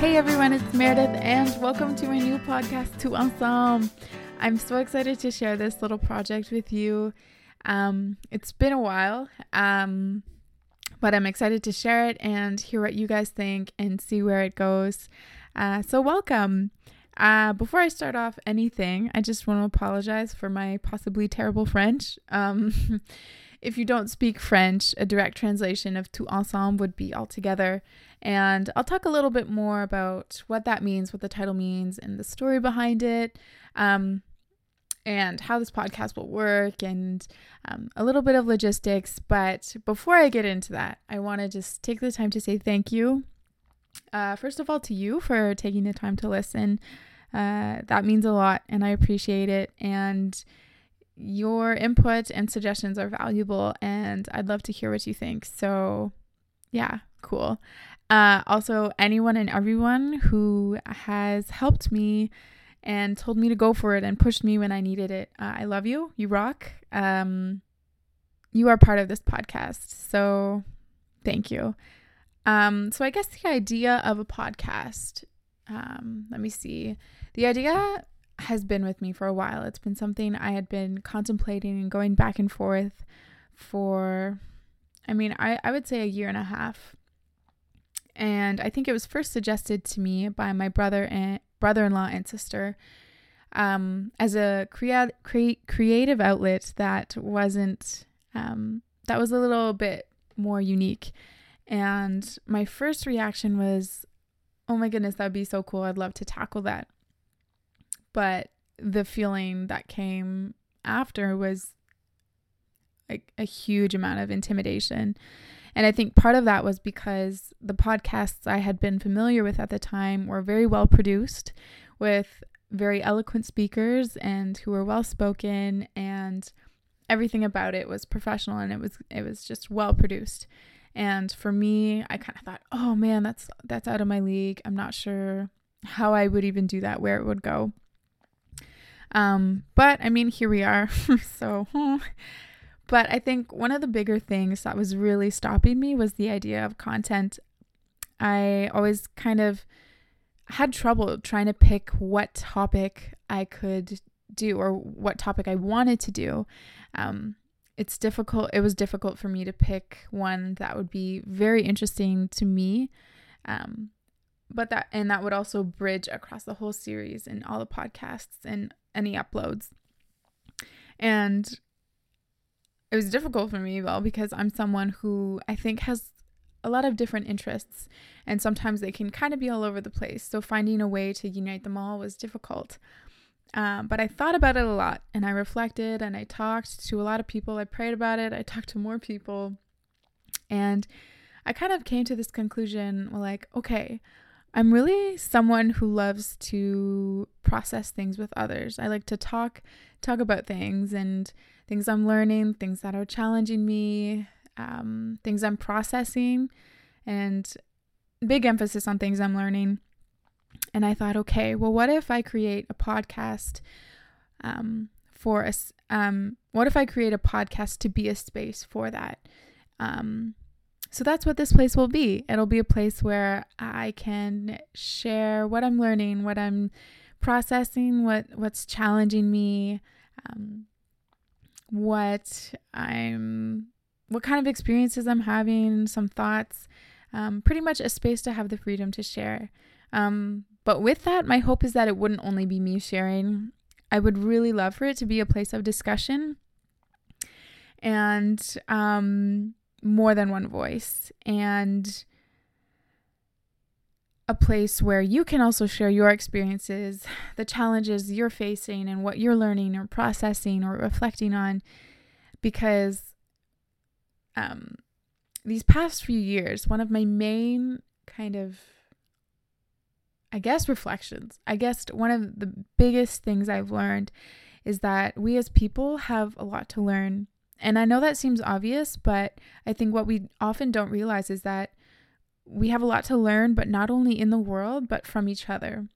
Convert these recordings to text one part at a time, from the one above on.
Hey everyone, it's Meredith, and welcome to my new podcast, Tous Ensemble. I'm so excited to share this little project with you. Um, it's been a while, um, but I'm excited to share it and hear what you guys think and see where it goes. Uh, so, welcome. Uh, before I start off anything, I just want to apologize for my possibly terrible French. Um, if you don't speak French, a direct translation of tous ensemble would be all together. And I'll talk a little bit more about what that means, what the title means, and the story behind it, um, and how this podcast will work, and um, a little bit of logistics. But before I get into that, I want to just take the time to say thank you. Uh, first of all, to you for taking the time to listen. Uh, that means a lot, and I appreciate it. And your input and suggestions are valuable, and I'd love to hear what you think. So, yeah, cool. Uh, also, anyone and everyone who has helped me and told me to go for it and pushed me when I needed it. Uh, I love you. You rock. Um, you are part of this podcast. So, thank you. Um, so, I guess the idea of a podcast, um, let me see. The idea has been with me for a while. It's been something I had been contemplating and going back and forth for, I mean, I, I would say a year and a half. And I think it was first suggested to me by my brother and brother-in-law and sister um, as a crea- cre- creative outlet that wasn't um, that was a little bit more unique. And my first reaction was, "Oh my goodness, that'd be so cool! I'd love to tackle that." But the feeling that came after was like a huge amount of intimidation. And I think part of that was because the podcasts I had been familiar with at the time were very well produced with very eloquent speakers and who were well spoken and everything about it was professional and it was it was just well produced. And for me, I kind of thought, "Oh man, that's that's out of my league. I'm not sure how I would even do that, where it would go." Um, but I mean, here we are. so, but I think one of the bigger things that was really stopping me was the idea of content. I always kind of had trouble trying to pick what topic I could do or what topic I wanted to do. Um, it's difficult. It was difficult for me to pick one that would be very interesting to me. Um, but that and that would also bridge across the whole series and all the podcasts and any uploads. And it was difficult for me, well, because I'm someone who I think has a lot of different interests, and sometimes they can kind of be all over the place. So finding a way to unite them all was difficult. Um, but I thought about it a lot, and I reflected, and I talked to a lot of people. I prayed about it. I talked to more people, and I kind of came to this conclusion like, okay, I'm really someone who loves to process things with others. I like to talk talk about things and things I'm learning, things that are challenging me, um, things I'm processing, and big emphasis on things I'm learning. And I thought, okay, well, what if I create a podcast um, for us? Um, what if I create a podcast to be a space for that? So that's what this place will be. It'll be a place where I can share what I'm learning, what I'm processing, what what's challenging me, um, what I'm, what kind of experiences I'm having, some thoughts. Um, pretty much a space to have the freedom to share. Um, but with that, my hope is that it wouldn't only be me sharing. I would really love for it to be a place of discussion and um, more than one voice and a place where you can also share your experiences, the challenges you're facing, and what you're learning or processing or reflecting on. Because um, these past few years, one of my main kind of, I guess, reflections, I guess one of the biggest things I've learned is that we as people have a lot to learn and I know that seems obvious, but I think what we often don't realize is that we have a lot to learn, but not only in the world, but from each other.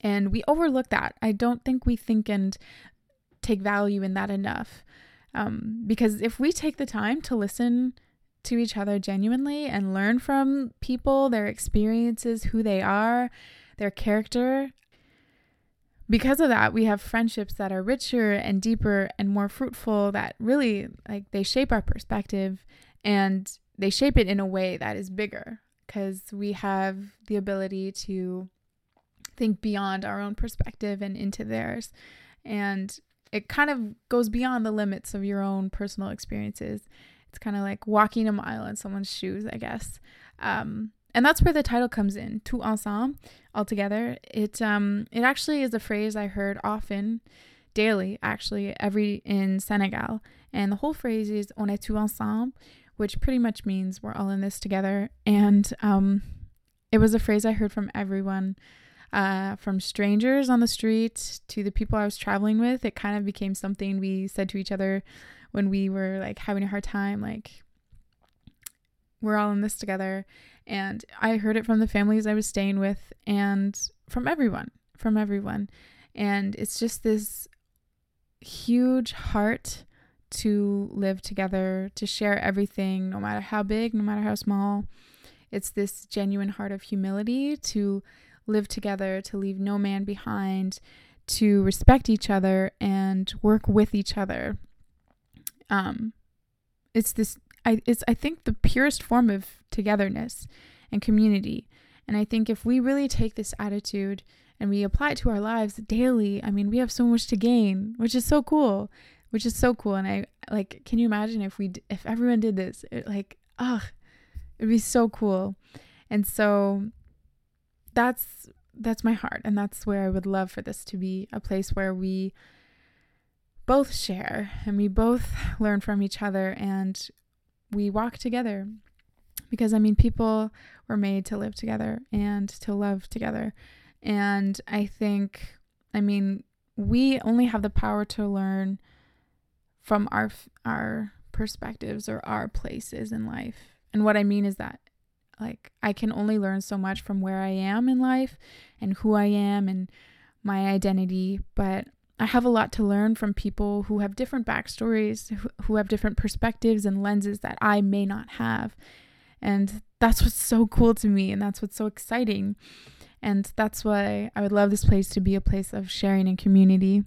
And we overlook that. I don't think we think and take value in that enough. Um, because if we take the time to listen to each other genuinely and learn from people, their experiences, who they are, their character. Because of that, we have friendships that are richer and deeper and more fruitful that really like they shape our perspective and they shape it in a way that is bigger because we have the ability to think beyond our own perspective and into theirs. And it kind of goes beyond the limits of your own personal experiences. It's kind of like walking a mile in someone's shoes, I guess. Um, and that's where the title comes in, tous ensemble, all together. It um it actually is a phrase I heard often, daily actually, every in Senegal. And the whole phrase is on est tout ensemble, which pretty much means we're all in this together. And um it was a phrase I heard from everyone uh, from strangers on the street to the people I was traveling with. It kind of became something we said to each other when we were like having a hard time, like, we're all in this together. And I heard it from the families I was staying with and from everyone, from everyone. And it's just this huge heart to live together, to share everything, no matter how big, no matter how small. It's this genuine heart of humility to live together, to leave no man behind, to respect each other and work with each other. Um, it's this. I it's I think the purest form of togetherness and community. And I think if we really take this attitude and we apply it to our lives daily, I mean, we have so much to gain, which is so cool, which is so cool. And I like, can you imagine if we, if everyone did this, it, like, ugh, it'd be so cool. And so that's that's my heart and that's where I would love for this to be a place where we both share and we both learn from each other and we walk together because I mean people were made to live together and to love together. And I think I mean we only have the power to learn from our our perspectives or our places in life. And what I mean is that like, I can only learn so much from where I am in life and who I am and my identity, but I have a lot to learn from people who have different backstories, who have different perspectives and lenses that I may not have. And that's what's so cool to me, and that's what's so exciting. And that's why I would love this place to be a place of sharing and community.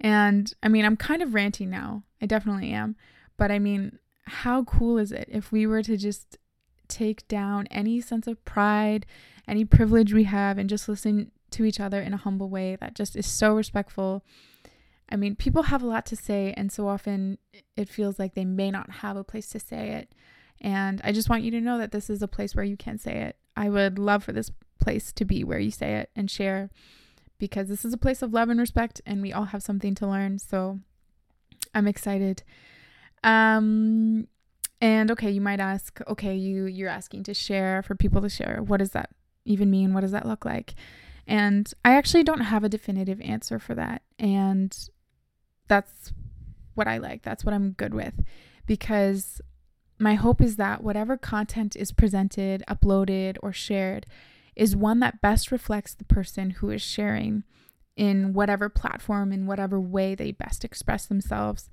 And I mean, I'm kind of ranting now. I definitely am. But I mean, how cool is it if we were to just take down any sense of pride, any privilege we have, and just listen to each other in a humble way that just is so respectful. I mean, people have a lot to say, and so often it feels like they may not have a place to say it. And I just want you to know that this is a place where you can say it. I would love for this place to be where you say it and share because this is a place of love and respect, and we all have something to learn. So I'm excited. Um, and okay, you might ask, okay, you you're asking to share for people to share. What does that even mean? What does that look like? And I actually don't have a definitive answer for that. And that's what I like. That's what I'm good with because my hope is that whatever content is presented, uploaded, or shared is one that best reflects the person who is sharing in whatever platform, in whatever way they best express themselves.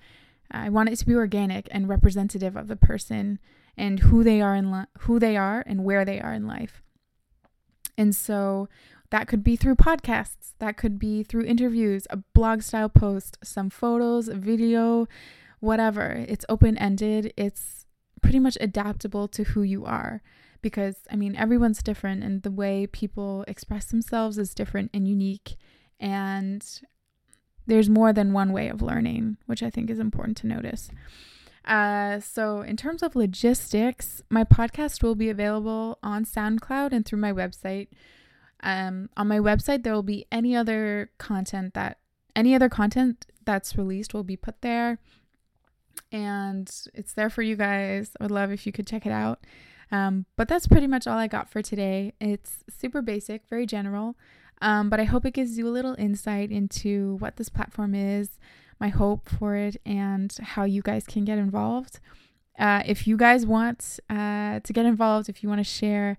I want it to be organic and representative of the person and who they are in li- who they are and where they are in life. And so that could be through podcasts, that could be through interviews, a blog style post, some photos, video, whatever. It's open ended. It's pretty much adaptable to who you are because I mean everyone's different and the way people express themselves is different and unique and there's more than one way of learning, which I think is important to notice. Uh, so, in terms of logistics, my podcast will be available on SoundCloud and through my website. Um, on my website, there will be any other content that any other content that's released will be put there, and it's there for you guys. I would love if you could check it out. Um, but that's pretty much all I got for today. It's super basic, very general. Um, but I hope it gives you a little insight into what this platform is, my hope for it, and how you guys can get involved. Uh, if you guys want uh, to get involved, if you want to share,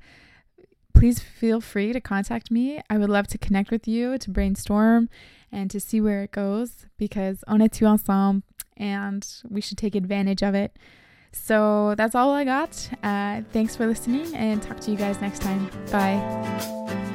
please feel free to contact me. I would love to connect with you, to brainstorm, and to see where it goes because on est ensemble, and we should take advantage of it. So that's all I got. Uh, thanks for listening and talk to you guys next time. Bye.